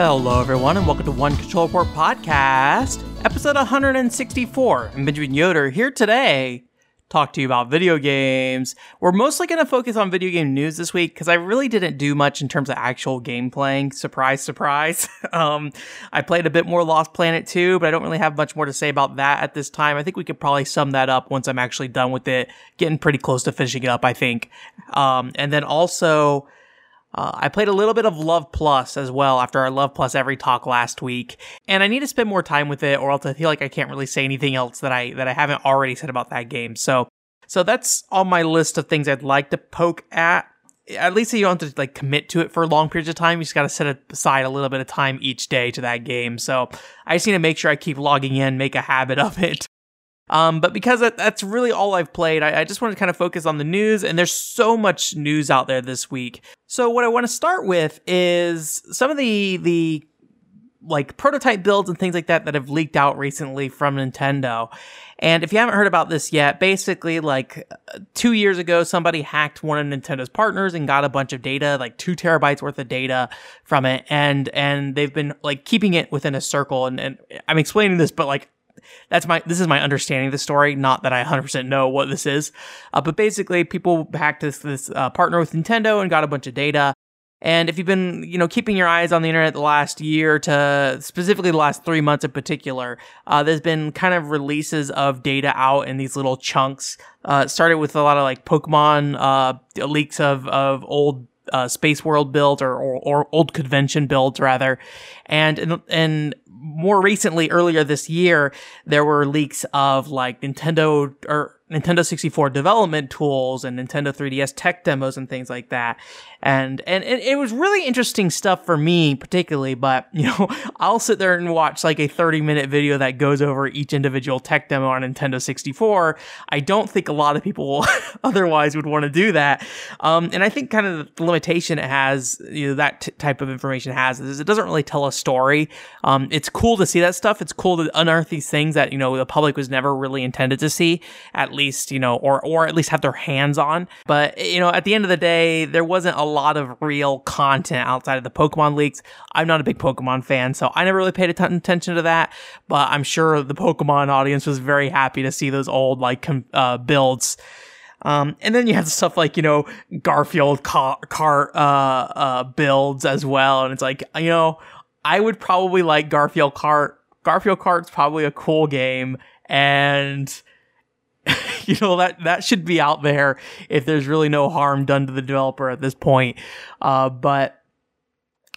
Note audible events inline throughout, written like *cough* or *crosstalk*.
Hello, everyone, and welcome to One Control Report Podcast, episode 164. I'm Benjamin Yoder here today talk to you about video games. We're mostly going to focus on video game news this week because I really didn't do much in terms of actual game playing. Surprise, surprise. *laughs* um, I played a bit more Lost Planet 2, but I don't really have much more to say about that at this time. I think we could probably sum that up once I'm actually done with it. Getting pretty close to finishing it up, I think. Um, and then also, uh, I played a little bit of Love Plus as well after our Love Plus every talk last week, and I need to spend more time with it, or else I feel like I can't really say anything else that I that I haven't already said about that game. So, so that's on my list of things I'd like to poke at. At least you don't have to like commit to it for long periods of time. You just got to set aside a little bit of time each day to that game. So I just need to make sure I keep logging in, make a habit of it. Um, but because that, that's really all I've played, I, I just want to kind of focus on the news, and there's so much news out there this week. So what I want to start with is some of the the like prototype builds and things like that that have leaked out recently from Nintendo. And if you haven't heard about this yet, basically like two years ago, somebody hacked one of Nintendo's partners and got a bunch of data, like two terabytes worth of data from it. And, and they've been like keeping it within a circle. And, and I'm explaining this, but like that's my this is my understanding of the story not that i 100% know what this is. Uh, but basically people hacked this this uh, partner with nintendo and got a bunch of data. And if you've been you know keeping your eyes on the internet the last year to specifically the last three months in particular uh, there's been kind of releases of data out in these little chunks. Uh, started with a lot of like pokemon uh, leaks of of old uh, space world builds or, or, or old convention builds rather. And and more recently, earlier this year, there were leaks of like Nintendo or Nintendo 64 development tools and Nintendo 3DS tech demos and things like that. And, and, and it was really interesting stuff for me, particularly, but *laughs* you know, I'll sit there and watch like a 30 minute video that goes over each individual tech demo on Nintendo 64. I don't think a lot of people *laughs* otherwise would want to do that. Um, and I think kind of the limitation it has, you know, that t- type of information has is it doesn't really tell a story. Um, it's cool to see that stuff. It's cool to unearth these things that, you know, the public was never really intended to see, at least, you know, or, or at least have their hands on. But, you know, at the end of the day, there wasn't a lot of real content outside of the Pokemon leaks. I'm not a big Pokemon fan, so I never really paid a ton attention to that. But I'm sure the Pokemon audience was very happy to see those old like com- uh, builds. Um, and then you have stuff like, you know, Garfield Kart, car uh, uh, builds as well. And it's like, you know, I would probably like Garfield Kart. Garfield Kart's probably a cool game. And *laughs* you know that that should be out there if there's really no harm done to the developer at this point. Uh, but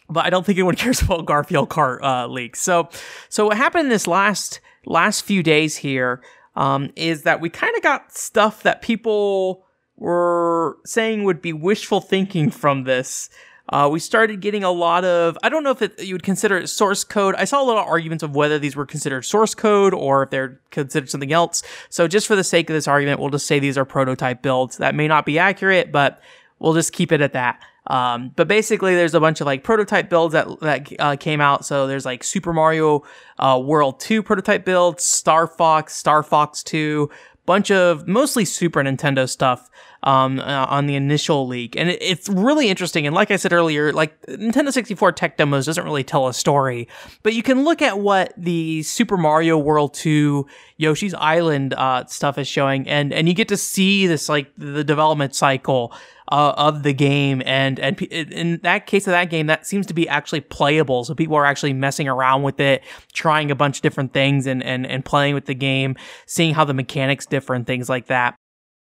but I don't think anyone *laughs* cares about Garfield Kart uh, leaks. So so what happened this last last few days here um, is that we kind of got stuff that people were saying would be wishful thinking from this uh, we started getting a lot of, I don't know if it, you would consider it source code. I saw a lot of arguments of whether these were considered source code or if they're considered something else. So just for the sake of this argument, we'll just say these are prototype builds. That may not be accurate, but we'll just keep it at that. Um, but basically, there's a bunch of like prototype builds that that uh, came out. So there's like Super Mario uh, World 2 prototype builds, Star Fox, Star Fox 2, bunch of mostly Super Nintendo stuff um, uh, on the initial leak. And it, it's really interesting. And like I said earlier, like Nintendo 64 tech demos doesn't really tell a story, but you can look at what the Super Mario World 2 Yoshi's Island uh, stuff is showing, and and you get to see this like the development cycle uh, of the game, and and in that case of that game, that seems to be actually playable. So people are actually messing around with it, trying a bunch of different things, and and and playing with the game, seeing how the mechanics differ and things like that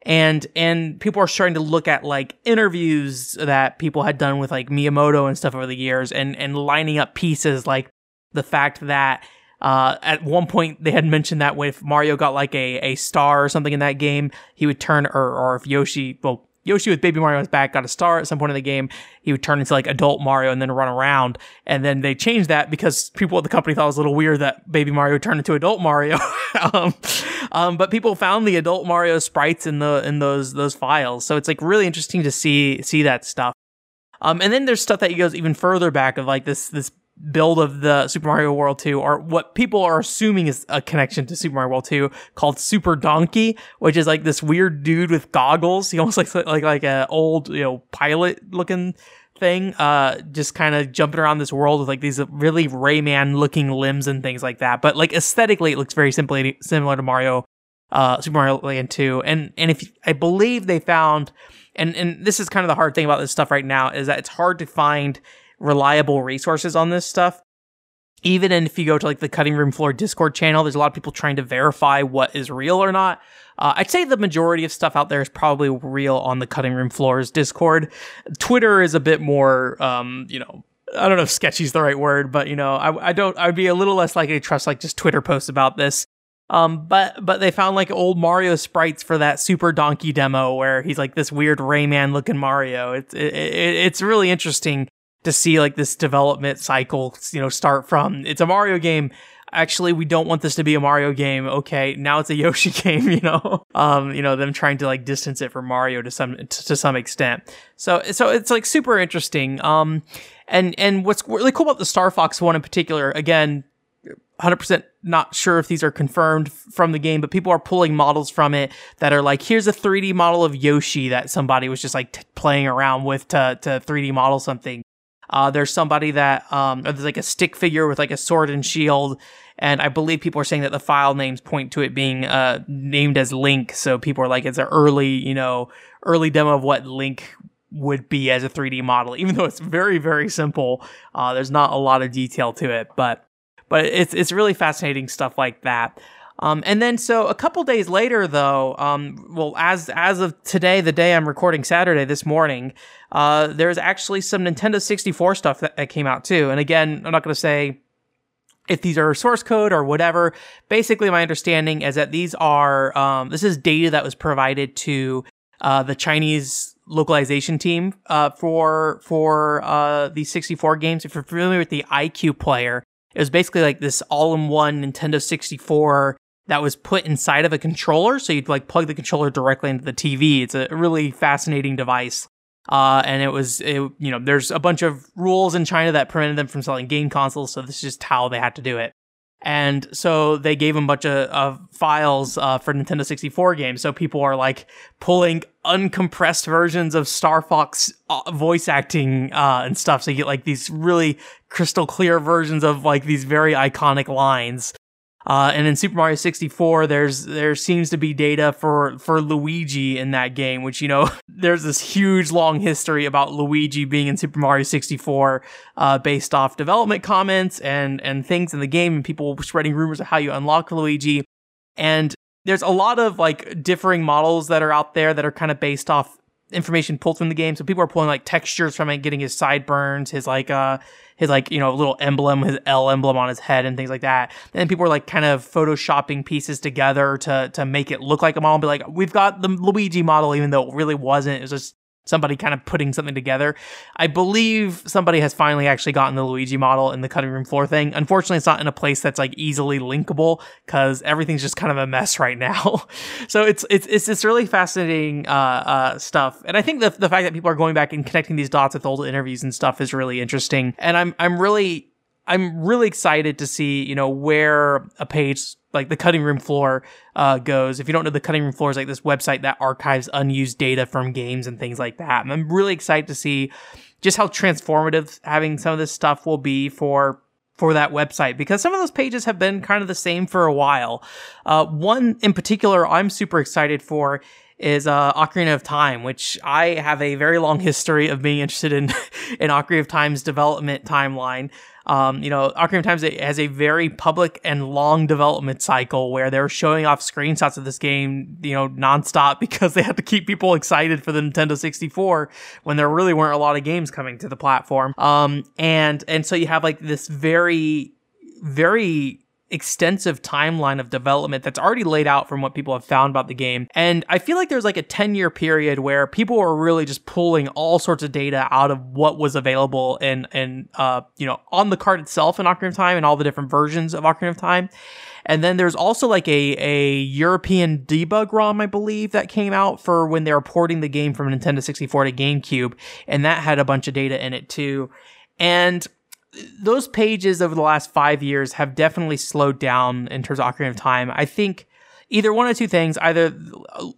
and and people are starting to look at like interviews that people had done with like Miyamoto and stuff over the years and and lining up pieces like the fact that uh, at one point they had mentioned that if Mario got like a, a star or something in that game, he would turn or or if Yoshi well Yoshi with Baby Mario on his back got a star at some point in the game, he would turn into like adult Mario and then run around. And then they changed that because people at the company thought it was a little weird that Baby Mario turned into adult Mario. *laughs* um, um, but people found the adult Mario sprites in the in those those files, so it's like really interesting to see see that stuff. Um, and then there's stuff that goes even further back of like this this build of the Super Mario World 2, or what people are assuming is a connection to Super Mario World 2, called Super Donkey, which is like this weird dude with goggles. *laughs* He almost looks like like like a old you know pilot looking thing, uh, just kind of jumping around this world with like these really Rayman looking limbs and things like that. But like aesthetically, it looks very simply similar to Mario, uh, Super Mario Land 2. And, and if I believe they found, and, and this is kind of the hard thing about this stuff right now is that it's hard to find reliable resources on this stuff. Even if you go to like the cutting room floor Discord channel, there's a lot of people trying to verify what is real or not. Uh, I'd say the majority of stuff out there is probably real on the cutting room floors Discord. Twitter is a bit more, um, you know, I don't know if sketchy is the right word, but you know, I, I don't, I'd be a little less likely to trust like just Twitter posts about this. Um, but, but they found like old Mario sprites for that Super Donkey demo where he's like this weird Rayman looking Mario. It's, it, it, it's really interesting to see like this development cycle, you know, start from it's a Mario game actually we don't want this to be a Mario game. Okay, now it's a *laughs* Yoshi game, you know. Um, you know, them trying to like distance it from Mario to some to some extent. So so it's like super interesting. Um and and what's really cool about the Star Fox one in particular, again, 100% not sure if these are confirmed from the game, but people are pulling models from it that are like, here's a 3D model of Yoshi that somebody was just like t- playing around with to, to 3D model something. Uh, there's somebody that, um, there's like a stick figure with like a sword and shield. And I believe people are saying that the file names point to it being, uh, named as Link. So people are like, it's an early, you know, early demo of what Link would be as a 3D model, even though it's very, very simple. Uh, there's not a lot of detail to it, but, but it's, it's really fascinating stuff like that. Um, and then so a couple days later, though, um, well, as as of today, the day I'm recording Saturday this morning, uh, there's actually some Nintendo 64 stuff that, that came out too. And again, I'm not going to say if these are source code or whatever. Basically, my understanding is that these are um, this is data that was provided to uh, the Chinese localization team uh, for for uh, these 64 games. If you're familiar with the iQue Player, it was basically like this all-in-one Nintendo 64 that was put inside of a controller. So you'd like plug the controller directly into the TV. It's a really fascinating device. Uh, and it was, it, you know, there's a bunch of rules in China that prevented them from selling game consoles. So this is just how they had to do it. And so they gave them a bunch of, of files uh, for Nintendo 64 games. So people are like pulling uncompressed versions of Star Fox uh, voice acting uh, and stuff. So you get like these really crystal clear versions of like these very iconic lines. Uh, and in Super Mario 64, there's there seems to be data for for Luigi in that game, which you know *laughs* there's this huge long history about Luigi being in Super Mario 64, uh, based off development comments and and things in the game, and people spreading rumors of how you unlock Luigi. And there's a lot of like differing models that are out there that are kind of based off information pulled from the game. So people are pulling like textures from it, getting his sideburns, his like uh his like you know little emblem, his L emblem on his head, and things like that. And people were like kind of photoshopping pieces together to to make it look like a model. And be like, we've got the Luigi model, even though it really wasn't. It was just somebody kind of putting something together. I believe somebody has finally actually gotten the Luigi model in the cutting room floor thing. Unfortunately, it's not in a place that's like easily linkable because everything's just kind of a mess *laughs* right now. so it's it's it's this really fascinating uh, uh, stuff, and I think the the fact that people are going back and connecting these dots with old interviews and stuff is really interesting. And I'm I'm really I'm really excited to see, you know, where a page like the cutting room floor uh, goes. If you don't know, the cutting room floor is like this website that archives unused data from games and things like that. And I'm really excited to see just how transformative having some of this stuff will be for for that website because some of those pages have been kind of the same for a while. Uh, one in particular I'm super excited for is uh, Ocarina of Time, which I have a very long history of being interested in *laughs* in Ocarina of Time's development timeline. Um, you know, Ocarina of has a very public and long development cycle where they're showing off screenshots of this game, you know, nonstop *laughs* because they had to keep people excited for the Nintendo 64 when there really weren't a lot of games coming to the platform. Um, and and so you have like this very very extensive timeline of development that's already laid out from what people have found about the game. And I feel like there's like a 10 year period where people were really just pulling all sorts of data out of what was available and, and, uh, you know, on the card itself in Ocarina of Time and all the different versions of Ocarina of Time. And then there's also like a, a European debug ROM, I believe, that came out for when they were porting the game from Nintendo 64 to GameCube. And that had a bunch of data in it too. And those pages over the last five years have definitely slowed down in terms of Ocarina of Time. I think either one of two things: either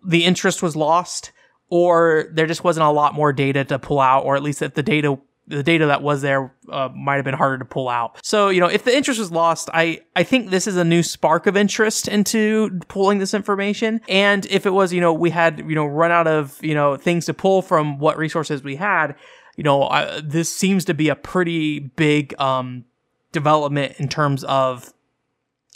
the interest was lost, or there just wasn't a lot more data to pull out, or at least if the data the data that was there uh, might have been harder to pull out. So, you know, if the interest was lost, I, I think this is a new spark of interest into pulling this information. And if it was, you know, we had, you know, run out of, you know, things to pull from what resources we had, you know, I, this seems to be a pretty big, um, development in terms of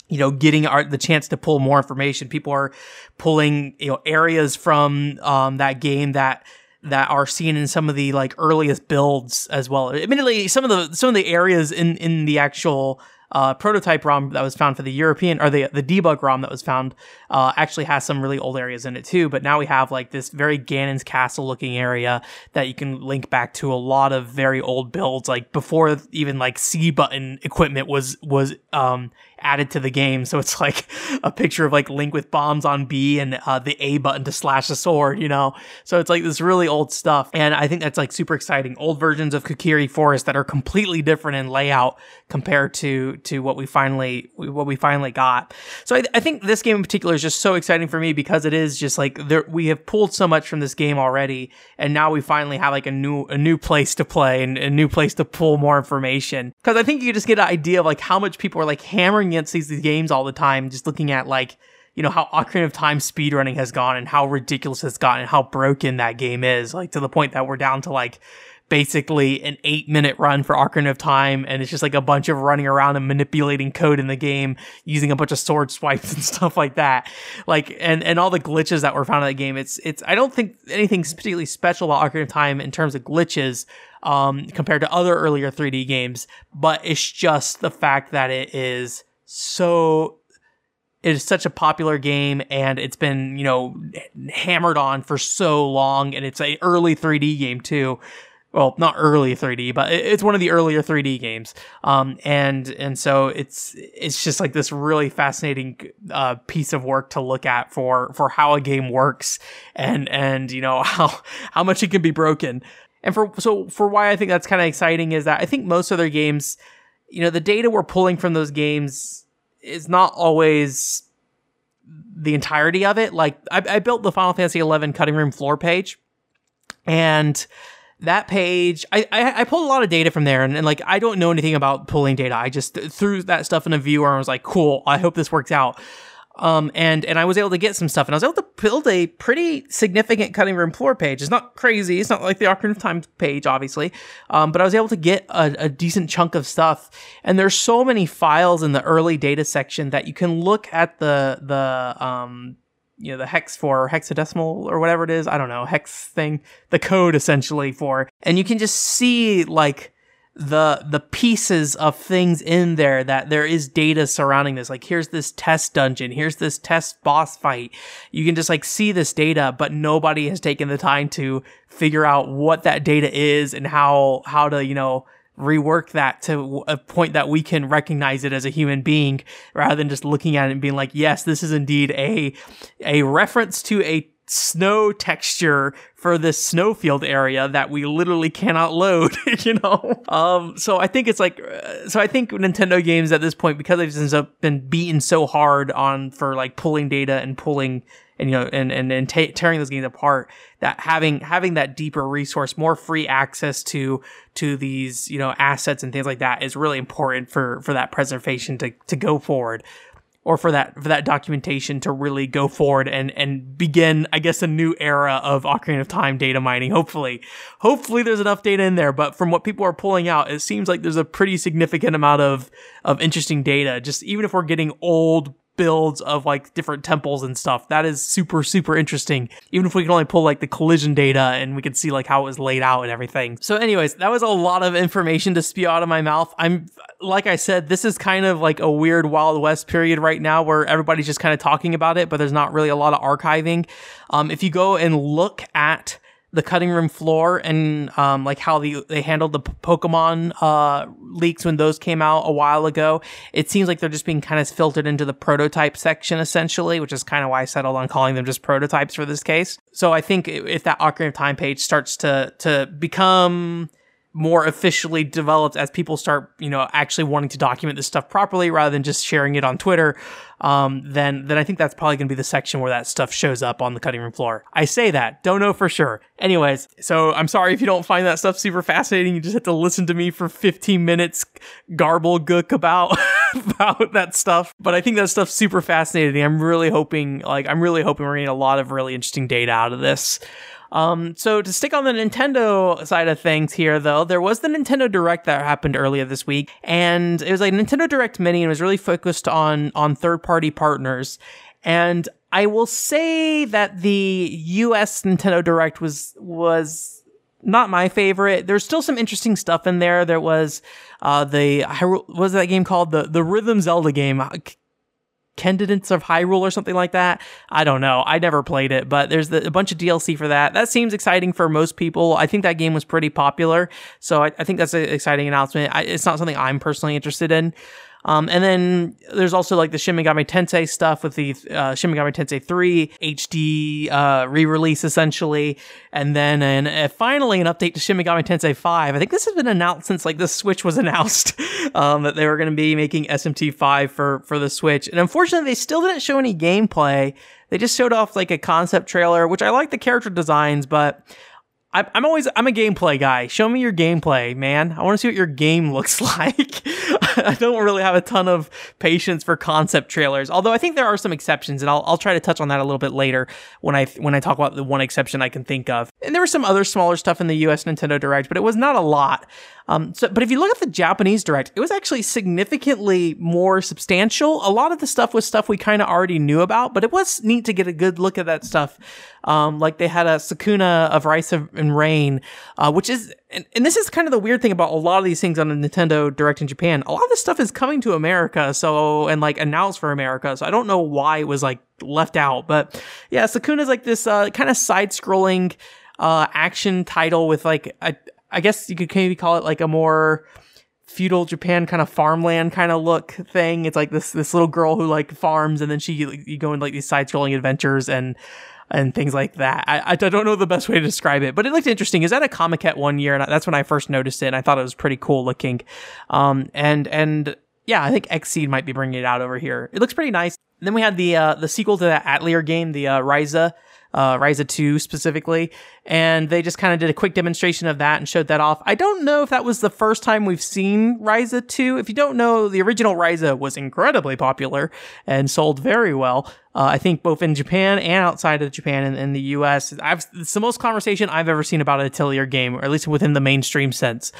you know, getting our, the chance to pull more information. People are pulling, you know, areas from, um, that game that, that are seen in some of the like earliest builds as well. Admittedly, some of the some of the areas in in the actual uh, prototype ROM that was found for the European or the the debug ROM that was found uh, actually has some really old areas in it too. But now we have like this very Ganon's Castle looking area that you can link back to a lot of very old builds, like before even like C button equipment was was um, added to the game. So it's like a picture of like Link with bombs on B and uh, the A button to slash a sword, you know? So it's like this really old stuff. And I think that's like super exciting. Old versions of Kokiri Forest that are completely different in layout compared to, to what we finally, what we finally got. So I, I think this game in particular is just so exciting for me because it is just like there, we have pulled so much from this game already. And now we finally have like a new, a new place to play and a new place to pull more information. Cause I think you just get an idea of like how much people are like hammering against these, these games all the time, just looking at like, you know, how Ocarina of Time speedrunning has gone and how ridiculous it's gotten and how broken that game is, like to the point that we're down to like basically an eight minute run for Ocarina of Time, and it's just like a bunch of running around and manipulating code in the game using a bunch of sword swipes *laughs* and stuff like that. Like, and, and all the glitches that were found in the game. It's, it's, I don't think anything's particularly special about Ocarina of Time in terms of glitches, um, compared to other earlier 3D games, but it's just the fact that it is so it is such a popular game and it's been, you know, hammered on for so long and it's a early 3D game too. Well, not early 3D, but it's one of the earlier 3D games. Um, and, and so it's, it's just like this really fascinating, uh, piece of work to look at for, for how a game works and, and, you know, *laughs* how, how much it can be broken. And for, so for why I think that's kind of exciting is that I think most other games, you know, the data we're pulling from those games is not always the entirety of it. Like I, I built the Final Fantasy XI cutting room floor page, and that page, I, I, I pulled a lot of data from there, and, and, like I don't know anything about pulling data. I just threw that stuff in a viewer and was like, cool. I hope this works out. Um, and, and I was able to get some stuff and I was able to build a pretty significant cutting room floor page. It's not crazy. It's not like the Ocarina of Time page, obviously. Um, but I was able to get a, a decent chunk of stuff. And there's so many files in the early data section that you can look at the, the, um, you know, the hex for hexadecimal or whatever it is. I don't know, hex thing, the code essentially for, and you can just see like, the the pieces of things in there that there is data surrounding this. Like here's this test dungeon. Here's this test boss fight. You can just like see this data but nobody has taken the time to figure out what that data is and how how to you know rework that to a point that we can recognize it as a human being rather than just looking at it and being like yes this is indeed a a reference to a snow texture for this snowfield area that we literally cannot load, *laughs* you know? Um, so I think it's like, uh, so I think Nintendo games at this point, because they've been beaten so hard on for like pulling data and pulling and, you know, and, and, and tearing those games apart, that having, having that deeper resource, more free access to, to these, you know, assets and things like that is really important for, for that preservation to, to go forward or for that for that documentation to really go forward and and begin I guess a new era of Ocarina of Time data mining. Hopefully hopefully there's enough data in there but from what people are pulling out it seems like there's a pretty significant amount of of interesting data. Just even if we're getting old builds of like different temples and stuff. That is super, super interesting. Even if we can only pull like the collision data and we can see like how it was laid out and everything. So anyways, that was a lot of information to spew out of my mouth. I'm, like I said, this is kind of like a weird Wild West period right now where everybody's just kind of talking about it, but there's not really a lot of archiving. Um, if you go and look at the cutting room floor and um, like how the, they handled the Pokemon uh, leaks when those came out a while ago. It seems like they're just being kind of filtered into the prototype section essentially, which is kind of why I settled on calling them just prototypes for this case. So I think if that Ocarina of Time page starts to to become more officially developed as people start, you know, actually wanting to document this stuff properly rather than just sharing it on Twitter. Um, then then I think that's probably going to be the section where that stuff shows up on the cutting room floor. I say that, don't know for sure. Anyways, so I'm sorry if you don't find that stuff super fascinating. You just have to listen to me for 15 minutes garble gook about *laughs* about that stuff. But I think that stuff's super fascinating. I'm really hoping, like, I'm really hoping we're getting a lot of really interesting data out of this. Um, so to stick on the Nintendo side of things here, though, there was the Nintendo Direct that happened earlier this week, and it was like Nintendo Direct Mini, and it was really focused on on third party partners. And I will say that the U.S. Nintendo Direct was was not my favorite. There's still some interesting stuff in there. There was uh, the what was that game called the the Rhythm Zelda game. Cadence of Hyrule or something like that. I don't know. I never played it, but there's the, a bunch of DLC for that. That seems exciting for most people. I think that game was pretty popular, so I, I think that's an exciting announcement. I, it's not something I'm personally interested in. Um, and then there's also like the Shin Megami Tensei stuff with the uh, Shin Megami Tensei 3 HD uh, re-release essentially, and then and uh, finally an update to Shin Megami Tensei 5. I think this has been announced since like the Switch was *laughs* announced um, that they were going to be making SMT 5 for for the Switch, and unfortunately they still didn't show any gameplay. They just showed off like a concept trailer, which I like the character designs, but I'm always I'm a gameplay guy. Show me your gameplay, man. I want to see what your game *laughs* looks *laughs* like. *laughs* I don't really have a ton of patience for concept trailers, although I think there are some exceptions, and I'll I'll try to touch on that a little bit later when I when I talk about the one exception I can think of. And there was some other smaller stuff in the U.S. Nintendo Direct, but it was not a lot. Um, so, but if you look at the Japanese direct, it was actually significantly more substantial. A lot of the stuff was stuff we kind of already knew about, but it was neat to get a good look at that stuff. Um, like they had a Sakuna of Rice and Ruin, uh, which is, and, and, this is kind of the weird thing about a lot of these things on the Nintendo Direct in Japan. A lot of this stuff is coming to America, so, and like announced for America. So I don't know why it was like left out, but yeah, Sakuna is like this, uh, kind of side scrolling, uh, action title with like I guess you could maybe call it like a more feudal Japan kind of farmland kind of look thing. It's like this this little girl who like farms and then she you go into like these side scrolling adventures and and things like that. I, I don't know the best way to describe it, but it looked interesting. Is that a Comiket one year, and that's when I first noticed it, and I thought it was pretty cool looking. Um, and and yeah, I think Xseed might be bringing it out over here. It looks pretty nice. And then we had the uh, the sequel to that Atelier game, the uh, Ryza uh, Ryza 2 specifically. And they just kind of did a quick demonstration of that and showed that off. I don't know if that was the first time we've seen Ryza 2. If you don't know, the original Ryza was incredibly popular and sold very well. Uh, I think both in Japan and outside of Japan and in the US. I've, it's the most conversation I've ever seen about an Atelier game, or at least within the mainstream sense.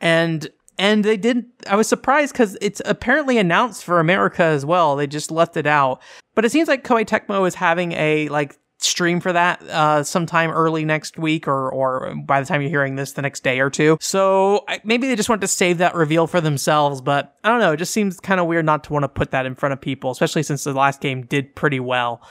And and they didn't i was surprised because it's apparently announced for america as well they just left it out but it seems like koei tecmo is having a like stream for that uh, sometime early next week or or by the time you're hearing this the next day or two. So I, maybe they just want to save that reveal for themselves, but I don't know. It just seems kind of weird not to want to put that in front of people, especially since the last game did pretty well.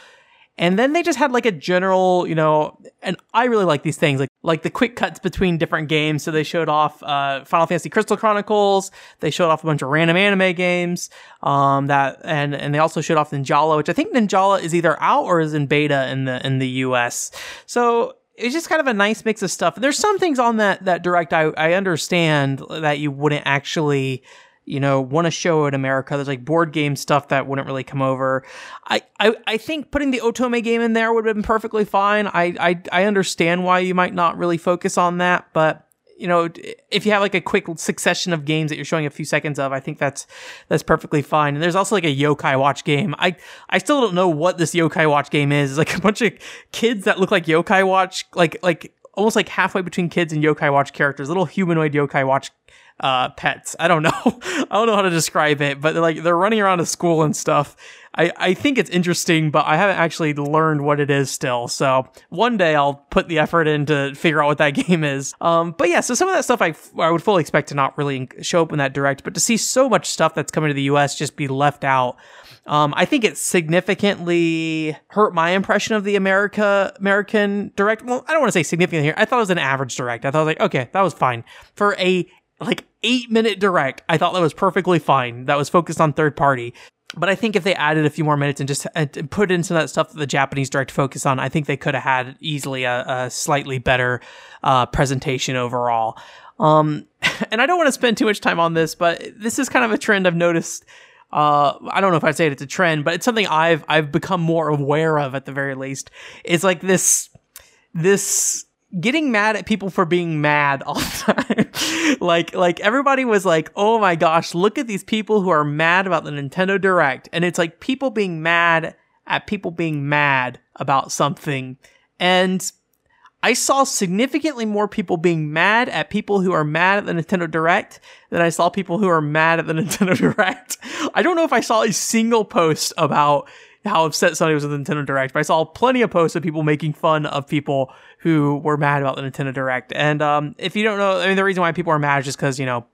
And then they just had like a general, you know, and I really like these things, like like the quick cuts between different games. So they showed off uh, Final Fantasy Crystal Chronicles. They showed off a bunch of random anime games. Um, that and and they also showed off Ninjala, which I think Ninjala is either out or is in beta in the in the US. So it's just kind of a nice mix of stuff. There's some things on that that direct I I understand that you wouldn't actually you know, want to show in America. There's like board game stuff that wouldn't really come over. I, I, I think putting the Otome game in there would have been perfectly fine. I, I, I understand why you might not really focus on that, but you know, if you have like a quick succession of games that you're showing a few seconds of, I think that's that's perfectly fine. And there's also like a Yokai Watch game. I I still don't know what this Yokai Watch game is. It's like *laughs* a bunch of kids that look like Yokai Watch, like like almost like halfway between kids and Yokai Watch characters, little humanoid Yokai Watch uh, pets. I don't know. *laughs* I don't know how to describe it, but they're like they're running around a school and stuff. I, I think it's interesting, but I haven't actually learned what it is still. So one day I'll put the effort in to figure out what that *laughs* game is. Um, but yeah, so some of that stuff I, I would fully expect to not really show up in that direct, but to see so much stuff that's coming to the US just be left out. Um, I think it significantly hurt my impression of the America American direct. Well, I don't want to say significantly here. I thought it was an average direct. I thought like, okay, that was fine for a like eight minute direct. I thought that was perfectly fine. That was focused on third party. But I think if they added a few more minutes and just uh, put into that stuff that the Japanese direct focus on, I think they could have had easily a, a slightly better uh, presentation overall. Um, *laughs* and I don't want to spend too much time on this, but this is kind of a trend I've noticed uh, I don't know if I'd say it's a trend, but it's something I've I've become more aware of at the very least. It's like this this getting mad at people for being mad all the time. *laughs* like like everybody was like, "Oh my gosh, look at these people who are mad about the Nintendo Direct." And it's like people being mad at people being mad about something. And I saw significantly more people being mad at people who are mad at the Nintendo Direct than I saw people who are mad at the *laughs* Nintendo Direct. I don't know if I saw a single post about how upset somebody was with the Nintendo Direct, but I saw plenty of posts of people making fun of people who were mad about the Nintendo Direct. And um, if you don't know, I mean, the reason why people are mad is just because, you know,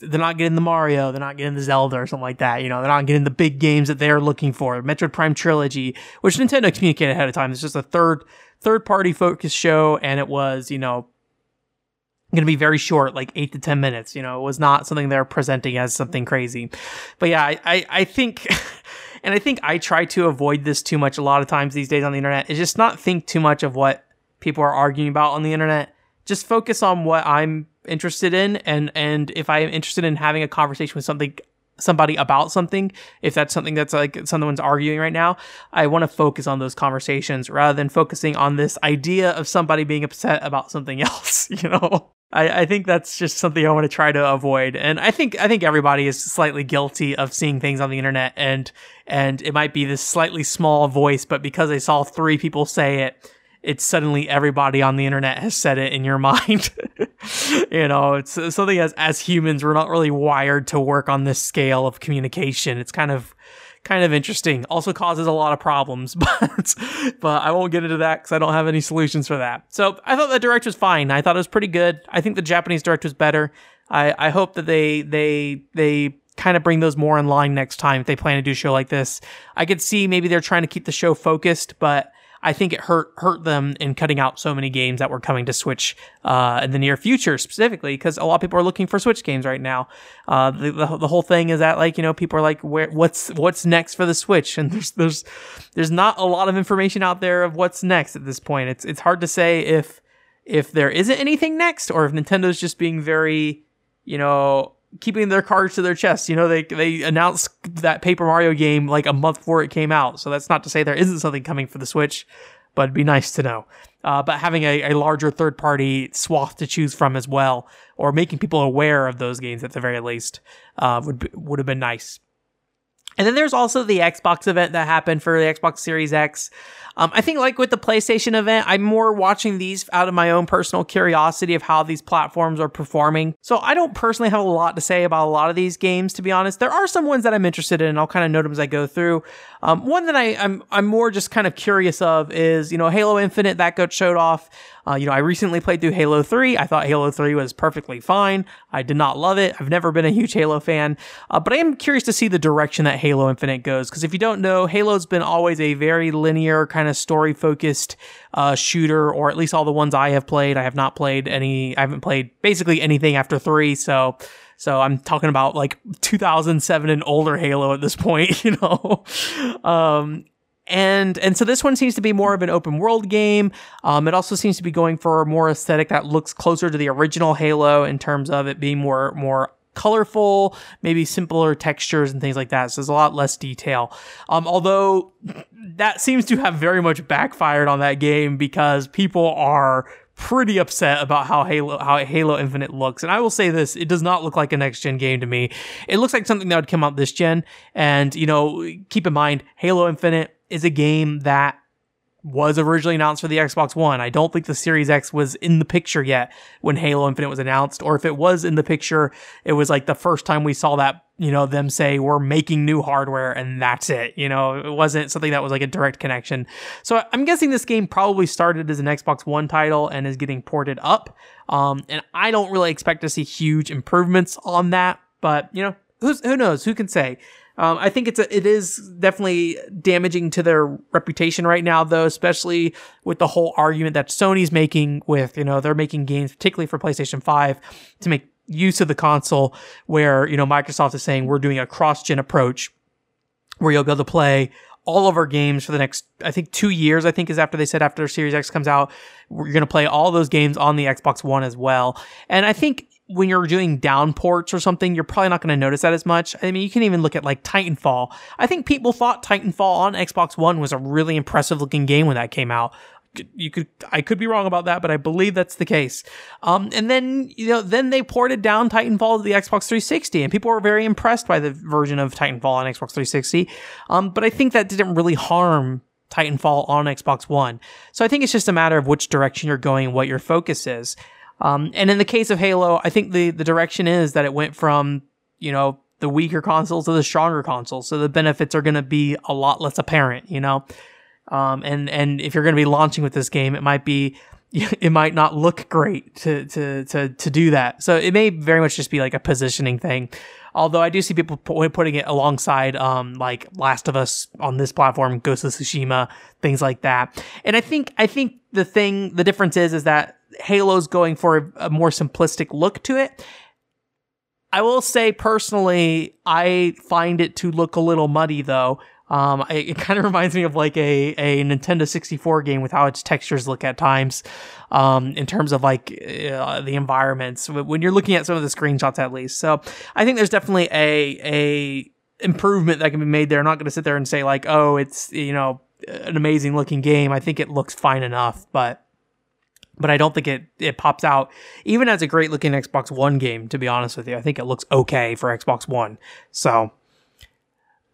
they're not getting the Mario, they're not getting the Zelda or something like that. You know, they're not getting the big games that they're looking for. Metroid Prime Trilogy, which Nintendo communicated ahead of time. It's just a third third party focused show, and it was you know going to be very short, like eight to ten minutes. You know, it was not something they're presenting as something crazy. But yeah, I I, I think. *laughs* and I think I try to avoid this too much a lot of times these days on the internet is just not think too much of what people are arguing about on the internet. Just focus on what I'm interested in and and if I'm interested in having a conversation with something somebody about something, if that's something that's like someone's arguing right now, I want to focus on those conversations rather than focusing on this idea of somebody being upset about something *laughs* else, you know? I, I think that's just something I want to try to avoid. And I think I think everybody is slightly guilty of seeing things on the internet and and it might be this slightly small voice, but because I saw three people say it, it's suddenly everybody on the internet has said it in your *laughs* mind. you know, it's something as as humans we're not really wired to work on this scale of communication. It's kind of kind of interesting. Also causes a lot of problems, *laughs* but but I won't get into that because I don't have any solutions for that. So I thought the direct was fine. I thought it was pretty good. I think the Japanese direct was better. I I hope that they they they kind of bring those more in line next time if they plan to do a show like this. I could see maybe they're trying to keep the show focused, but I think it hurt hurt them in cutting out so many games that were coming to Switch uh, in the near future, specifically because a lot of people are looking for Switch games right now. Uh, the, the, the whole thing is that like you know people are like where what's what's next for the Switch, and *laughs* there's there's there's not a lot of information out there of what's next at this point. It's it's hard to say if if there isn't anything next or if Nintendo's just being very you know keeping their cards to their chest. You know, they they announced that Paper Mario game like a month before it came out, so that's not to say there isn't something coming for the Switch, but it'd be nice to know. Uh, but having a, a larger third party swath to choose from as well, or making people aware of those games at the very least, uh, would be, would have been nice. And then there's also the Xbox event that happened for the Xbox Series X. Um, I think like with the PlayStation event, I'm more watching these out of my own personal curiosity of how these platforms are performing. So I don't personally have a lot to say about a lot of these games, to be honest. There are some ones that I'm interested in. I'll kind of note them as I go through. Um, one that I, I'm I'm more just kind of curious of is you know Halo Infinite that got showed off. Uh, you know, I recently played through Halo 3. I thought Halo 3 was perfectly fine. I did not love it. I've never been a huge Halo fan, uh, but I am curious to see the direction that Halo Infinite goes. Because if you don't know, Halo's been always a very linear, kind of story focused uh, shooter, or at least all the ones I have played. I have not played any, I haven't played basically anything after 3. So, so I'm talking about like 2007 and older Halo at this point, *laughs* you know. um, and and so this one seems to be more of an open world game. Um, it also seems to be going for a more aesthetic that looks closer to the original Halo in terms of it being more more colorful, maybe simpler textures and things like that. So there's a lot less detail. Um, although that seems to have very much backfired on that game because people are pretty upset about how Halo how Halo Infinite looks. And I will say this, it does not look like a next gen game to me. It looks like something that would come out this gen. And, you know, keep in mind, Halo Infinite is a game that was originally announced for the Xbox One. I don't think the Series X was in the picture yet when Halo Infinite was announced, or if it was in the picture, it was like the first time we saw that, you know, them say we're making new hardware and that's it. You know, it wasn't something that was like a direct connection. So I'm guessing this game probably started as an Xbox One title and is getting ported up. Um, and I don't really expect to see huge improvements on that, but you know, who's, who knows? Who can say? Um, I think it's a, it is definitely damaging to their reputation right now, though, especially with the whole argument that Sony's making with, you know, they're making games, particularly for PlayStation 5, to make use of the console, where, you know, Microsoft is saying we're doing a cross gen approach where you'll be able to play all of our games for the next, I think, two years, I think is after they said after Series X comes out, you're going to play all those games on the Xbox One as well. And I think when you're doing down ports or something, you're probably not going to notice that as much. I mean, you can even look at like Titanfall. I think people thought Titanfall on Xbox One was a really impressive looking game when that came out. You could, I could be wrong about that, but I believe that's the case. Um, and then, you know, then they ported down Titanfall to the Xbox 360 and people were very impressed by the version of Titanfall on Xbox 360. Um, but I think that didn't really harm Titanfall on Xbox One. So I think it's just a matter of which direction you're going, what your focus is. Um, and in the case of Halo, I think the, the direction is that it went from, you know, the weaker consoles to the stronger consoles. So the benefits are going to be a lot less apparent, you know? Um, and, and if you're going to be launching with this game, it might be, *laughs* it might not look great to, to, to, to do that. So it may very much just be like a positioning thing. Although I do see people putting it alongside, um, like Last of Us on this platform, Ghost of Tsushima, things like that. And I think, I think the thing, the difference is, is that Halo's going for a, a more simplistic look to it. I will say personally, I find it to look a little muddy though. Um, it, it kind of reminds me of like a, a Nintendo 64 game with how its textures look at times, um, in terms of like uh, the environments when you're looking at some of the screenshots at least. So I think there's definitely a a improvement that can be made there. I'm not going to sit there and say like, oh, it's you know an amazing looking game. I think it looks fine enough, but but I don't think it it pops out even as a great looking Xbox One game. To be honest with you, I think it looks okay for Xbox One. So,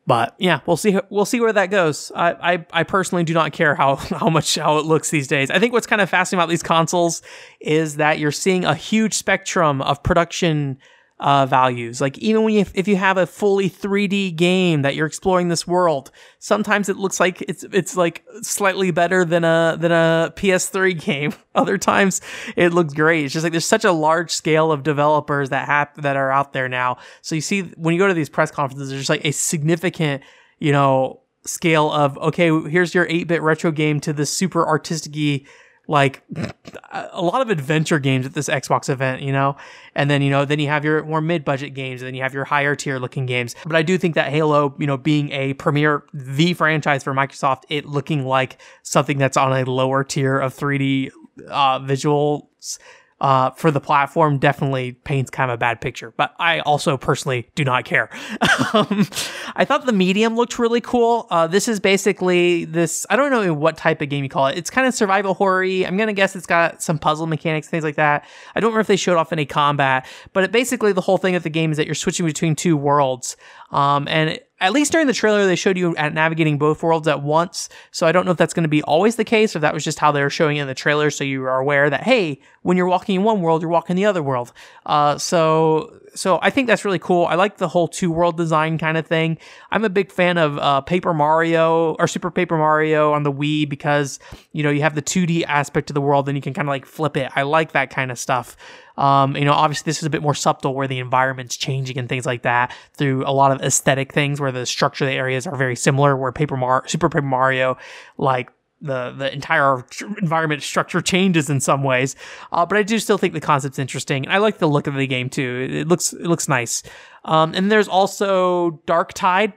but yeah, we'll see. We'll see where that goes. I I, I personally do not care how *laughs* how much how it looks these days. I think what's kind of fascinating about these consoles is that you're seeing a huge spectrum of production uh, values. Like even when you, if you have a fully 3D game that you're exploring this world, sometimes it looks like it's, it's like slightly better than a, than a PS3 *laughs* game. Other times it looks great. It's just like there's such a large scale of developers that have, that are out there now. So you see when you go to these press conferences, there's just like a significant, you know, scale of, okay, here's your 8-bit retro game to the super artistic like a lot of adventure games at this Xbox event, you know? And then, you know, then you have your more mid-budget games and then you have your higher tier looking games. But I do think that Halo, you know, being a premier, the franchise for Microsoft, it looking like something that's on a lower tier of 3D uh, visuals uh, for the platform definitely paints kind of a bad picture. But I also personally do not care. *laughs* um, I thought the medium looked really cool. Uh, this is basically this. I don't know what type of game you call it. It's kind of survival horror. I'm gonna guess it's got some puzzle mechanics, things like that. I don't remember if they showed off any combat, but it basically the whole thing of the game is that you're switching between two worlds. Um, and at least during the trailer, they showed you at navigating both worlds at once. So I don't know if that's going to be always the case, or if that was just how they were showing in the trailer. So you are aware that, hey, when you're walking in one world, you're walking the other world. Uh, so, so I think that's really cool. I like the whole two world design kind of thing. I'm a big fan of, uh, Paper Mario or Super Paper Mario on the Wii because, you know, you have the 2D aspect of the world and you can kind of like flip it. I like that kind of stuff. Um, you know, obviously this is a bit more subtle where the environment's changing and things like that through a lot of aesthetic things where the structure of the areas are very similar. Where Paper Mar- Super Paper Mario, like the the entire environment structure changes in some ways. Uh, but I do still think the concept's interesting. I like the look of the game too. It looks it looks nice. Um, and there's also Dark Tide,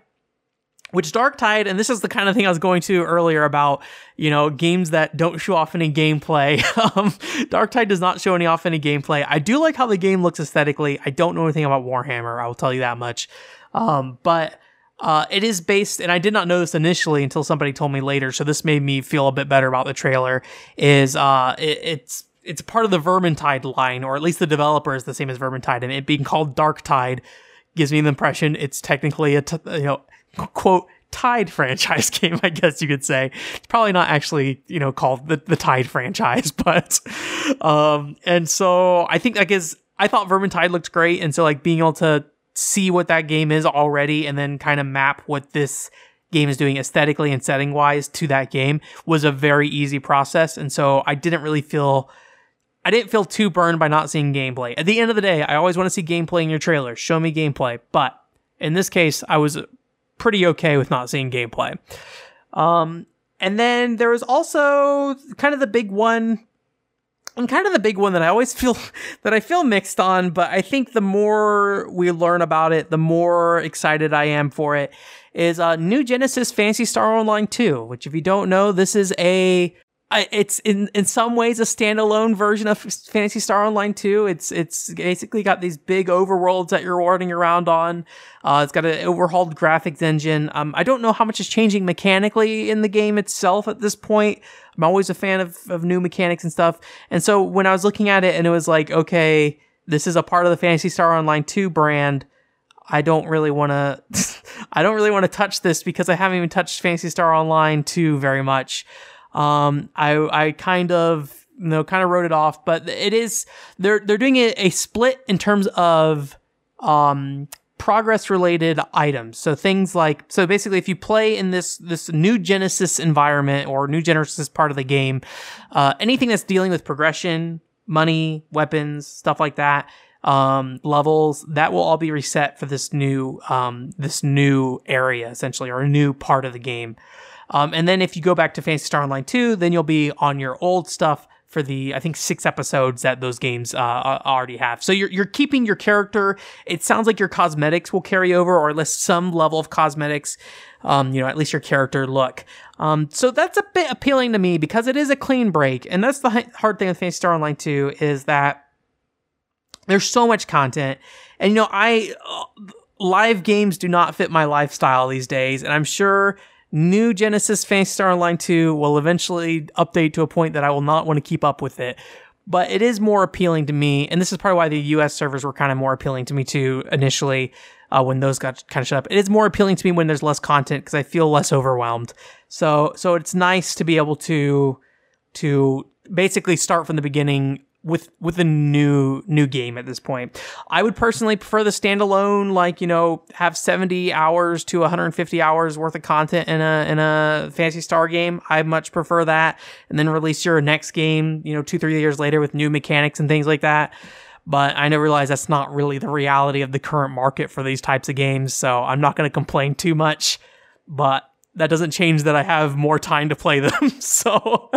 which Dark Tide, and this is the kind of thing I was going to earlier about, you know, games that don't show off any gameplay. *laughs* um, Dark Tide does not show any off any gameplay. I do like how the game looks aesthetically. I don't know anything about Warhammer. I will tell you that much. Um, but uh, it is based, and I did not know this initially until somebody told me later. So this made me feel a bit better about the trailer. Is uh, it, it's it's part of the Vermintide line, or at least the developer is the same as Vermintide, and it being called Dark Tide gives me the impression it's technically a t- you know quote Tide franchise *laughs* game, I guess you could say. It's probably not actually, you know, called the, the Tide franchise, *laughs* but, um, and so I think, like, is, I thought Vermintide looked great. And so, like, being able to see what that game is already and then kind of map what this game is doing aesthetically and setting wise to that game was a very easy process. And so I didn't really feel, I didn't feel too burned by not seeing gameplay. At the end of the day, I always want to see gameplay in your trailers. Show me gameplay. But in this case, I was pretty okay with not seeing gameplay. Um, and then there was also kind of the big one, and kind of the big one that I always *laughs* feel that I feel mixed on, but I think the more we learn about it, the more excited I am for it. Is uh, New Genesis Phantasy Star Online 2, which if you don't know, this is a it's in in some ways a standalone version of Phantasy Star Online 2. It's it's basically got these big overworlds that you're warding around on. Uh, it's got an overhauled graphics engine. Um, I don't know how much is changing mechanically in the game itself at this point. I'm always a fan of, of new mechanics and stuff. And so when I was looking at it and it was like, okay, this is a part of the Phantasy Star Online 2 brand. I don't really want to, *laughs* I don't really want to touch this because I haven't even touched Phantasy Star Online 2 very much. Um, I I kind of you know kind of wrote it off, but it is they're they're doing a, a split in terms of um progress related items. So things like so basically if you play in this this new Genesis environment or new Genesis part of the game, uh, anything that's dealing with progression, money, weapons, stuff like that, um, levels that will all be reset for this new um, this new area essentially or a new part of the game. Um, and then if you go back to Phantasy Star Online 2, then you'll be on your old stuff for the I think six episodes that those games uh, already have. So you're you're keeping your character. It sounds like your cosmetics will carry over, or at least some level of cosmetics. Um, you know, at least your character look. Um, so that's a bit appealing to me because it is a clean break, and that's the hard thing with Phantasy Star Online 2 is that there's so much content, and you know, I uh, live games do not fit my lifestyle these days, and I'm sure new Genesis Phantasy Star Online 2 will eventually update to a point that I will not want to keep up with it. But it is more appealing to me, and this is probably why the US servers were kind of more appealing to me too initially uh, when those got kind of shut up. It is more appealing to me when there's less content because I feel less overwhelmed. So so it's nice to be able to to basically start from the beginning with with a new new game at this point. I would personally prefer the standalone, like you know, have seventy hours to one hundred and fifty hours worth of content in a in a Phantasy Star game. I much prefer that, and then release your next game, you know, two three years later with new mechanics and things like that. But I never realized that's not really the reality of the current market for these types of games. So I'm not going to complain too much. But that doesn't change that I have more time to play them. *laughs* so,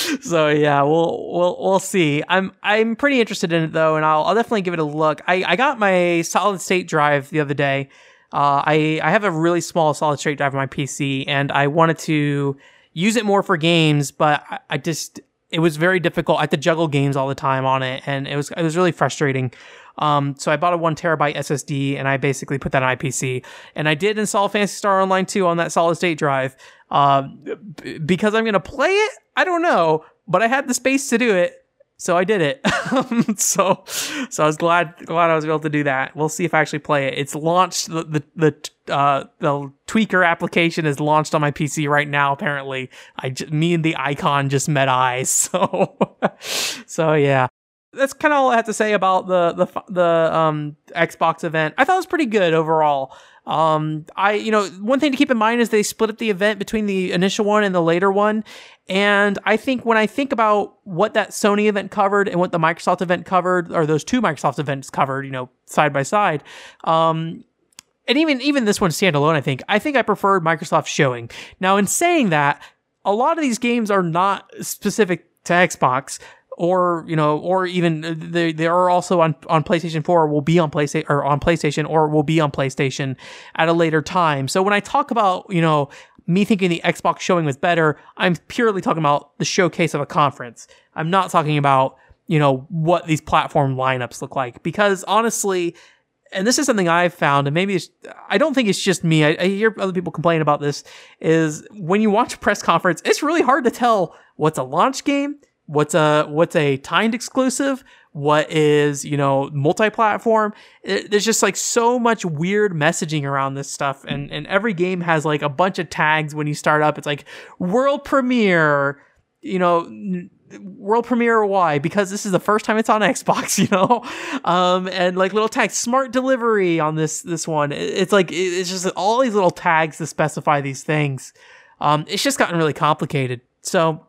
*laughs* so yeah, we'll we'll we'll see. I'm I'm pretty interested in it though, and I'll I'll definitely give it a look. I I got my solid state drive the other day. Uh, I I have a really small solid state drive on my PC, and I wanted to use it more for games, but I, I just it was very difficult. I had to juggle games all the time on it, and it was it was really frustrating. Um, so I bought a one terabyte SSD and I basically put that on my PC. And I did install Phantasy Star Online 2 on that solid state drive. Uh, b- because I'm to play it? I don't know, but I had the space to do it. So I did it. *laughs* so, so I was glad, glad I was able to do that. We'll see if I actually play it. It's launched. The, the, the, uh, the tweaker application is launched on my PC right now. Apparently, I, j- me and the icon just met eyes. *laughs* So, so yeah that's kind of all I have to say about the the the um, Xbox event. I thought it was pretty good overall. Um, I you know one thing to keep in mind is they split up the event between the initial one and the later one, and I think when I think about what that Sony event covered and what the Microsoft event covered, or those two Microsoft events covered, you know, side by side, um, and even even this one standalone, I think I think I preferred Microsoft showing. Now, in saying that, a lot of these games are not specific to Xbox or you know, or even uh, they they are also on on PlayStation 4, will be on PlayStation or on PlayStation, or will be on PlayStation at a later time. So when I talk about you know me thinking the Xbox showing was better, I'm purely talking about the showcase of a conference. I'm not talking about you know what these platform lineups look like because honestly and this is something I've found, and maybe I don't think it's just me. I, I, hear other people complain about this. Is when you watch a press conference, it's really hard to tell what's a launch game what's a what's a timed exclusive? What is you know multi-platform? It, there's just like so much weird messaging around this stuff and and every game has like a bunch of tags when you start up. It's like world premiere you know world premiere why because this is the first time it's on *laughs* xbox you know? Um and like little tags smart delivery on this this one. It's like it's just all these little tags to specify these things. Um it's just gotten really complicated. So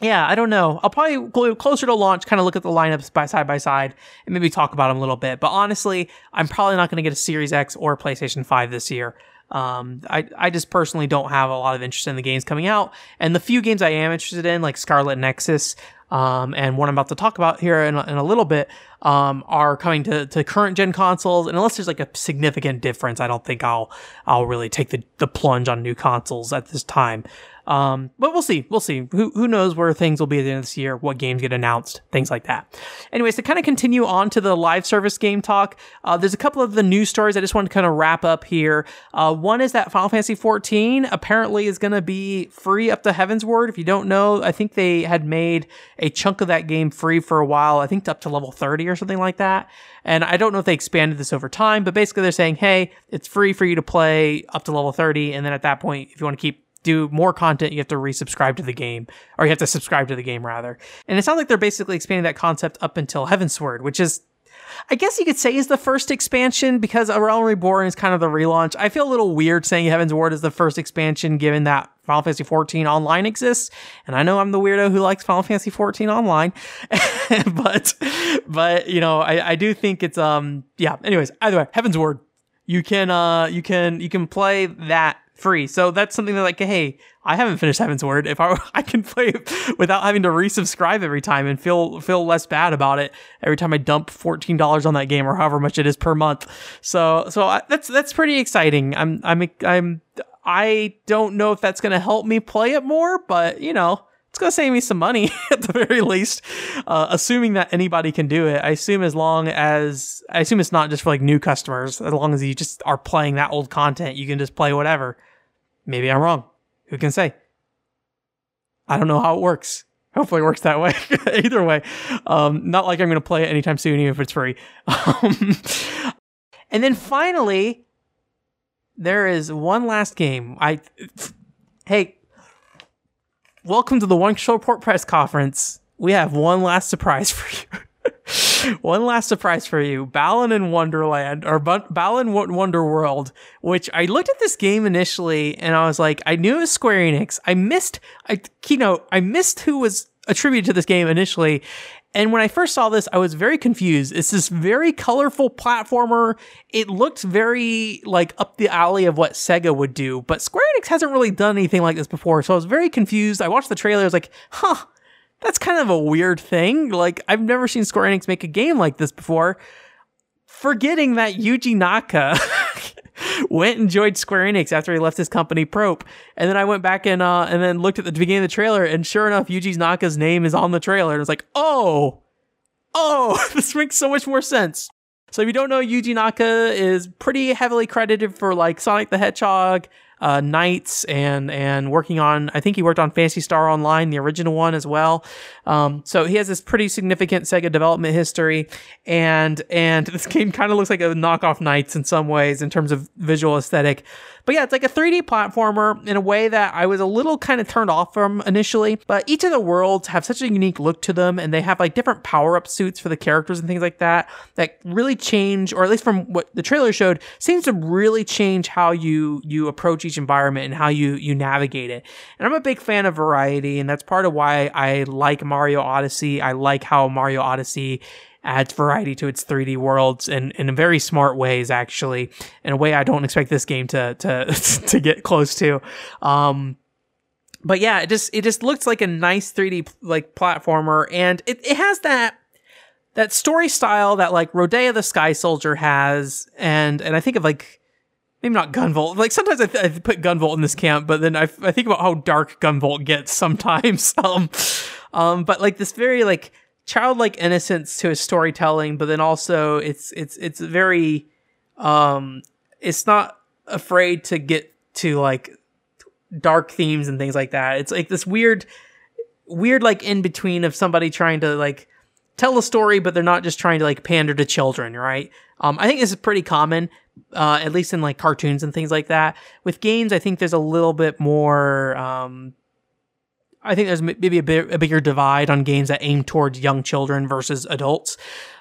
yeah, I don't know. I'll probably closer to launch, kind of look at the lineups by side by side and maybe talk about them a little bit. But honestly, I'm probably not going to get a Series X or PlayStation 5 this year. Um, I, I just personally don't have a lot of interest in the games coming out. And the few games I am interested in, like Scarlet Nexus, um, and what I'm about to talk about here in, in a little bit, um, are coming to, to current gen consoles. And unless there's like a significant difference, I don't think I'll, I'll really take the, the plunge on new consoles at this time. Um, but we'll see. We'll see. Who, who knows where things will be at the end of this year, what games get announced, things like that. Anyways, to kind of continue on to the live service game talk, uh, there's a couple of the news stories I just want to kind of wrap up here. Uh, one is that Final Fantasy 14 apparently is going to be free up to Heaven's Heavensward. If you don't know, I think they had made a chunk of that game free for a while. I think up to level 30 or something like that. And I don't know if they expanded this over time, but basically they're saying, hey, it's free for you to play up to level 30. And then at that point, if you want to keep do more content, you have to resubscribe to the game, or you have to subscribe to the game rather. And it sounds like they're basically expanding that concept up until Heavensward, which is I guess you could say is the first expansion because A Realm Reborn is kind of the relaunch. I feel a little weird saying Heavensward is the first expansion given that Final Fantasy XIV online exists. And I know I'm the weirdo who likes Final Fantasy XIV online, *laughs* but, but, you know, I, I do think it's, um, yeah, anyways, either way, Heavensward, you can, uh, you can, you can play that free. So that's something that like, hey, I haven't finished Heavensward. If I *laughs* I can play without having to resubscribe every time and feel feel less bad about it every time I dump fourteen dollars on that game or however much it is per month. So so I, that's that's pretty exciting. I'm I'm I'm I don't know if that's gonna help me play it more, but you know. It's gonna save me some money *laughs* at the very least, uh, assuming that anybody can do it. I assume as long as I assume it's not just for like new customers. As long as you just are playing that old content, you can just play whatever. Maybe I'm wrong. Who can say? I don't know how it works. Hopefully, it works that way. *laughs* Either way, um, not like I'm going to play it anytime soon, even if it's free. *laughs* Um, and then finally, there is one last game. I, hey, welcome to the One Report press conference. We have one last surprise *laughs* for you. *laughs* One last surprise for you Balan in Wonderland, or Balan Wonder World. which I looked at this game initially and I was like, I knew it was Square Enix. I missed, I, keynote, I missed who was attributed to this game initially. And when I first saw this, I was very confused. It's this very colorful platformer. It looked very like up the alley of what Sega would do, but Square Enix hasn't really done anything like this before. So I was very confused. I watched the trailer. I was like, huh, that's kind of a weird thing. Like, I've never seen Square Enix make a game like this before. Forgetting that Yuji Naka *laughs* went and joined Square Enix after he left his company Prope. And then I went back and uh and then looked at the beginning of the trailer, and sure enough, Yuji Naka's name is on the trailer. And I was like, oh, oh, *laughs* this makes so much more sense. So if you don't know, Yuji Naka is pretty heavily credited for like Sonic the Hedgehog, uh, NiGHTS and and working on I think he worked on Phantasy Star Online, the original one as well. Um, so he has this pretty significant Sega development history, and and *laughs* this game kind of looks like a knockoff NiGHTS in some ways in terms of visual aesthetic. But yeah, it's like a 3D platformer in a way that I was a little kind of turned off from initially. But each of the worlds have such a unique look to them, and they have like different power up suits for the characters and things like that that really change, or at least from what the trailer showed, seems to really change how you you approach each environment and how you you navigate it. And I'm a big fan of variety, and that's part of why I like Mario Odyssey. I like how Mario Odyssey adds variety to its 3D worlds in, in very smart ways, actually, in a way I don't expect this game to to *laughs* to get close to. Um, but yeah, it just it just looks like a nice 3D like platformer, and it, it has that that story style that like Rodea the Sky Soldier has, and and I think of like maybe not Gunvolt. Like sometimes I, th- I put Gunvolt in this camp, but then I, I think about how dark Gunvolt gets sometimes. *laughs* um, um, but like this very like childlike innocence to his storytelling, but then also it's it's it's very um it's not afraid to get to like dark themes and things like that. It's like this weird weird like in between of somebody trying to like tell a story but they're not just trying to like pander to children, right? Um I think this is pretty common uh at least in like cartoons and things like that. With games I think there's a little bit more um I think there's maybe a, bit, a bigger divide on games that aim towards young children versus adults.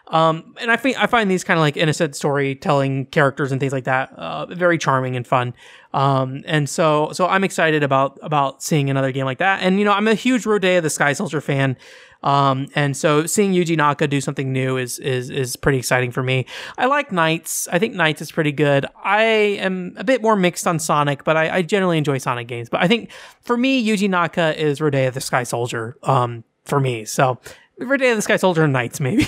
Um, and I think I find these kind of like innocent storytelling characters and things like that uh, very charming and fun. Um, and so so I'm excited about about seeing another game like that. And you know I'm a huge Rodea the Sky Soldier fan. Um, and so seeing Yuji Naka do something new is is is pretty exciting for me. I like NiGHTS. I think NiGHTS is pretty good. I am a bit more mixed on Sonic, but I, I generally enjoy Sonic games. But I think for me, Yuji Naka is Rodea the Sky Soldier. Um, for me, so Rodea the Sky Soldier and NiGHTS maybe.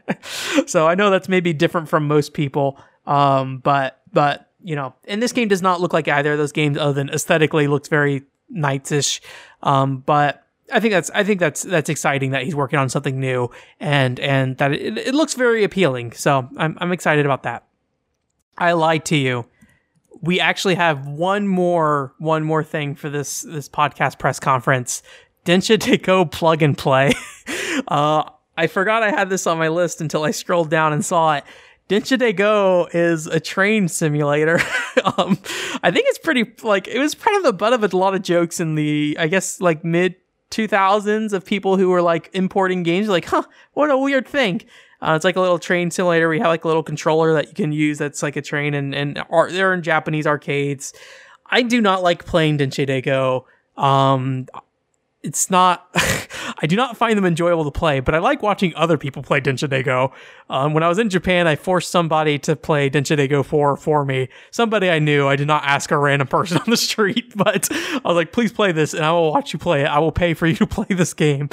*laughs* so I know that's maybe different from most people. Um, but but you know, and this game does not look like either of those games other than aesthetically looks very NiGHTS-ish. Um, but I think that's I think that's that's exciting that he's working on something new and and that it, it looks very appealing. So I'm I'm excited about that. I lied to you. We actually have one more one more thing for this this podcast press conference. Densha *laughs* de Go plug and play. *laughs* uh, I forgot I had this on my list until I scrolled down and saw it. Densha de Go is a train simulator. *laughs* um, I think it's pretty like it was kind of the butt of a lot of jokes in the I guess like mid 2000s of people who were like importing games like, huh, what a weird thing. Uh, it's like a little train simulator. We have like a little controller that you can use that's like a train and and are, they're in Japanese arcades. I do not like playing Densha de Go. Um, it's not *laughs* I do not find them enjoyable to play, but I like watching other people play Densha de Go. Um, when I was in Japan, I forced somebody to play Densha de Go 4 for me. Somebody I knew. I did not ask a random person *laughs* on the street, *laughs* but I was like, please play this and I will watch you play it. I will pay for you to play this game.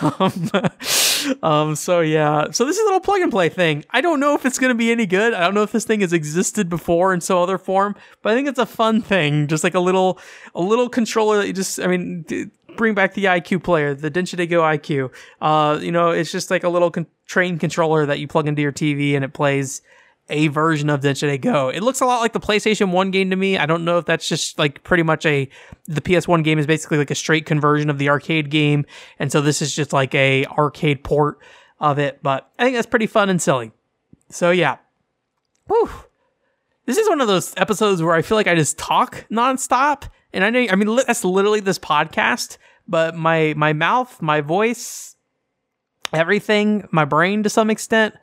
Um, um, so yeah, so this is a little plug and play thing. I don't know if it's going to be any good. I don't know if this thing has existed before in some other form, but I think it's a fun thing. Just like a little, a little controller that you just, I mean, bring back the iQue Player, the Densha de Go. Uh, you know, it's just like a little con- train controller that you plug into your TV and it plays a version of Densha de It looks a lot like the PlayStation 1 game to me. I don't know if that's just like pretty much a the PS1 game is basically like a straight conversion of the arcade game and so this is just like a arcade port of it, but I think that's pretty fun and silly. So yeah. Whew. This is one of those episodes where I feel like I just talk nonstop and I know I mean that's literally this podcast, but my my mouth, my voice, everything, my brain to some extent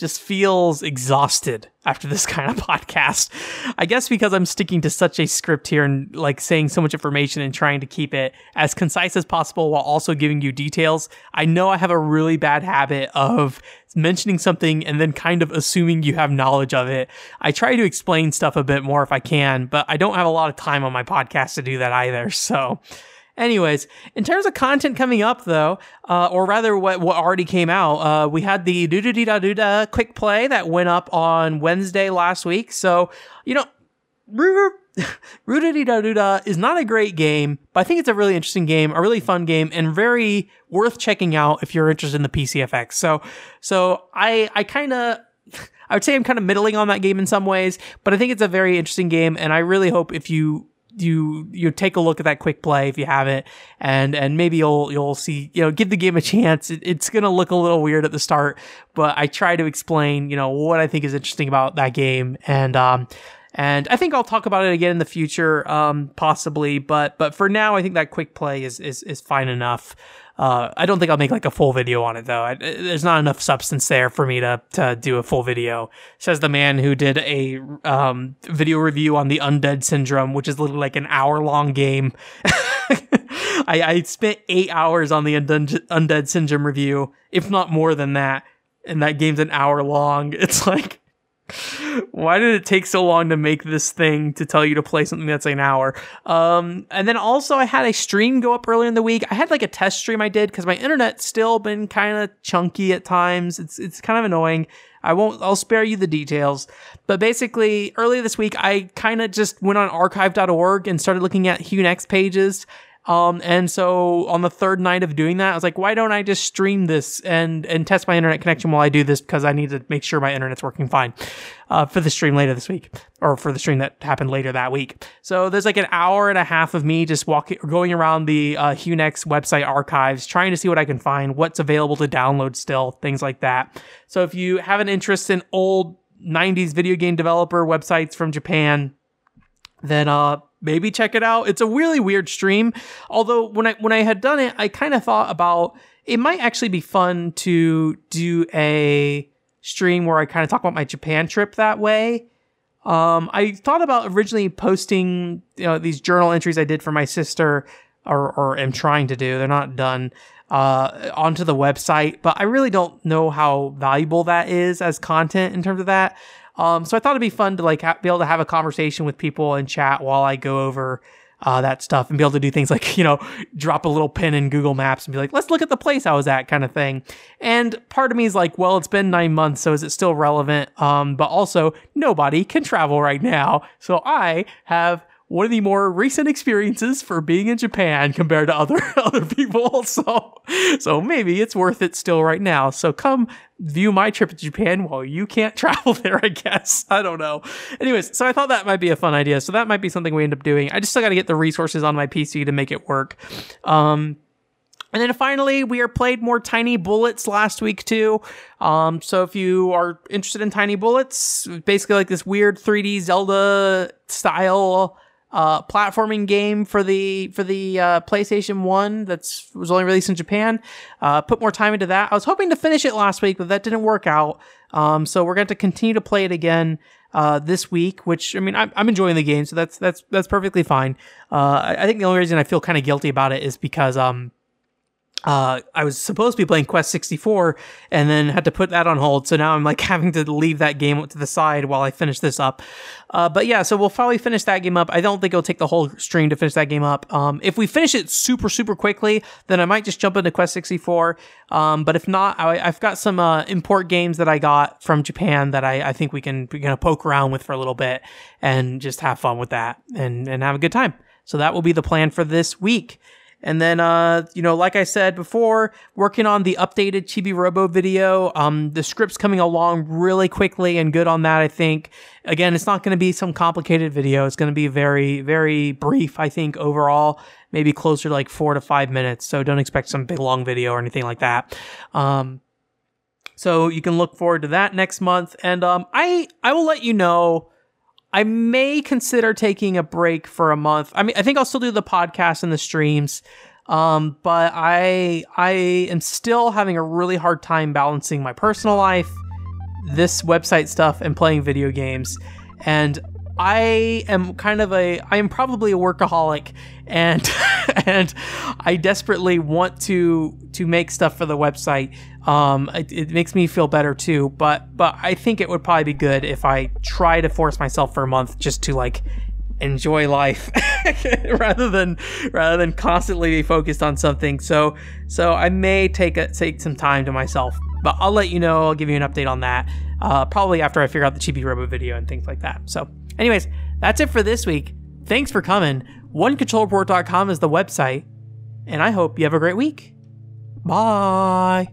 just feels exhausted after this *laughs* kind of podcast. I guess because I'm sticking to such a script here and like saying so much information and trying to keep it as concise as possible while also giving you details. I know I have a really bad habit of mentioning something and then kind of assuming you have knowledge of it. I try to explain stuff a bit more if I can, but I don't have a lot of time on my podcast to do that either. *laughs* So, Anyways, in terms of content coming up, though, uh, or rather, what what already came out, uh, we had the doo doo da doo da quick play that went up on Wednesday last week. So you know, Roo da doo da is not a great game, but I think it's a really interesting game, a really fun game, and very worth checking out if you're interested in the PCFX. So, so I I kind of. *laughs* I would say I'm kind of middling on that game in some ways, but I think it's a very interesting game, and I really hope if you you you take a look at that quick play if you haven't and and maybe you'll you'll see you know give the game a chance it, it's gonna look a little weird at the start but i try to explain you know what i think is interesting about that game and um and I think I'll talk about it again in the future, um, possibly. But but for now, I think that quick play is is is fine enough. Uh, I don't think I'll make like a full video on it though. I, there's not enough substance there for me to to do a full video. Says the man who did a um, video review on the Undead Syndrome, which is literally like an hour long game. *laughs* I, I, spent eight hours on the Undead, Undead Syndrome review, if not more than that. And that game's an hour long. *laughs* It's like why did it take so long to make this thing to tell you to play something that's an hour? Um, and then also I had a stream go up earlier in the week. I had like a test stream I did because my internet's still been kind of chunky at times. It's it's kind of annoying. I won't. I'll spare you the details. But basically, earlier this week, I kind of just went on archive.org and started looking at HuneX pages um, and so on the third night of doing that, I was like, why don't I just stream this and, and test my internet connection while I do this? Because I need to make sure my internet's working fine, uh, for the stream later this week or for the stream that happened later that week. So there's like an hour and a half of me just walking, going around the, uh, HuneX website archives, trying to see what I can find, what's available to download still, things like that. So if you have an interest in old 90s video game developer websites from Japan, then, uh, maybe check it out. It's a really weird stream. Although when I when I had done it, I kind of thought about it might actually be fun to do a stream where I kind of talk about my Japan trip that way. Um, I thought about originally posting you know these journal entries I did for my sister, or or am trying to do. They're not done uh, onto the website, but I really don't know how valuable that is as content in terms of that. Um, so I thought it'd be fun to like ha- be able to have a conversation with people and chat while I go over uh, that stuff and be able to do things like, *laughs* you know, drop a little pin in Google Maps and be like, let's look at the place I was at kind of thing. And part of me is like, well, it's been nine months, so is it still relevant? Um, but also, nobody can travel right now. So I have one of the more recent experiences for being in Japan *laughs* compared to other *laughs* other people. *laughs* So so maybe it's worth it still right now. So come view my trip to Japan while you can't travel there, I guess. I don't know. Anyways, so I thought that might be a fun idea. So that might be something we end up doing. I just still got to get the resources on my PC to make it work. Um, and then finally, we are played more Tiny Bullets last week too. Um, so if you are interested in Tiny Bullets, basically like this weird 3D Zelda style uh, platforming game for the for the uh, PlayStation One that's was only released in Japan. Uh, put more time into that. I was hoping to finish it last week, but that didn't work out. Um, so we're going to continue to play it again uh, this week. Which I mean, I'm, I'm enjoying the game, so that's that's that's perfectly fine. Uh, I, I think the only reason I feel kind of guilty about it is because um uh, I was supposed to be playing Quest 64 and then had to put that on hold. So now I'm like *laughs* having to leave that game to the side while I finish this up. Uh, but yeah, so we'll probably finish that game up. I don't think it'll take the whole stream to finish that game up. Um, if we finish it super, super quickly, then I might just jump into Quest 64. Um, but if not, I, have got some, uh, import games that I got from Japan that I, I think we can, we can poke around with for a little bit and just have fun with that and, and have a good time. So that will be the plan for this week. And then, uh, you know, like I said before, working on the updated Chibi Robo video. Um, the script's coming along really quickly and good on that, I think. Again, it's not going to be some complicated video. It's going to be very, very brief, I think, overall. Maybe closer to like four to five minutes. So don't expect some big long video or anything like that. Um, so you can look forward to that next month. And, um, I, I will let you know I may consider taking a break for a month. I mean, I think I'll still do the podcast and the streams. Um, but I I am still having a really hard time balancing my personal life, this website stuff, and playing video games. And I am kind of a I am probably a workaholic and *laughs* and I desperately want to to make stuff for the website. Um, it, it, makes me feel better too, but but I think it would probably be good if I try to force myself for a month just to like enjoy life *laughs* rather than rather than constantly be focused on something. So so I may take a, take some time to myself, but I'll let you know. I'll give you an update on that. Uh, probably after I figure out the Chibi Robo video and things like that. So Anyways, that's it for this week. Thanks for coming. OneControlReport.com is the website, and I hope you have a great week. Bye.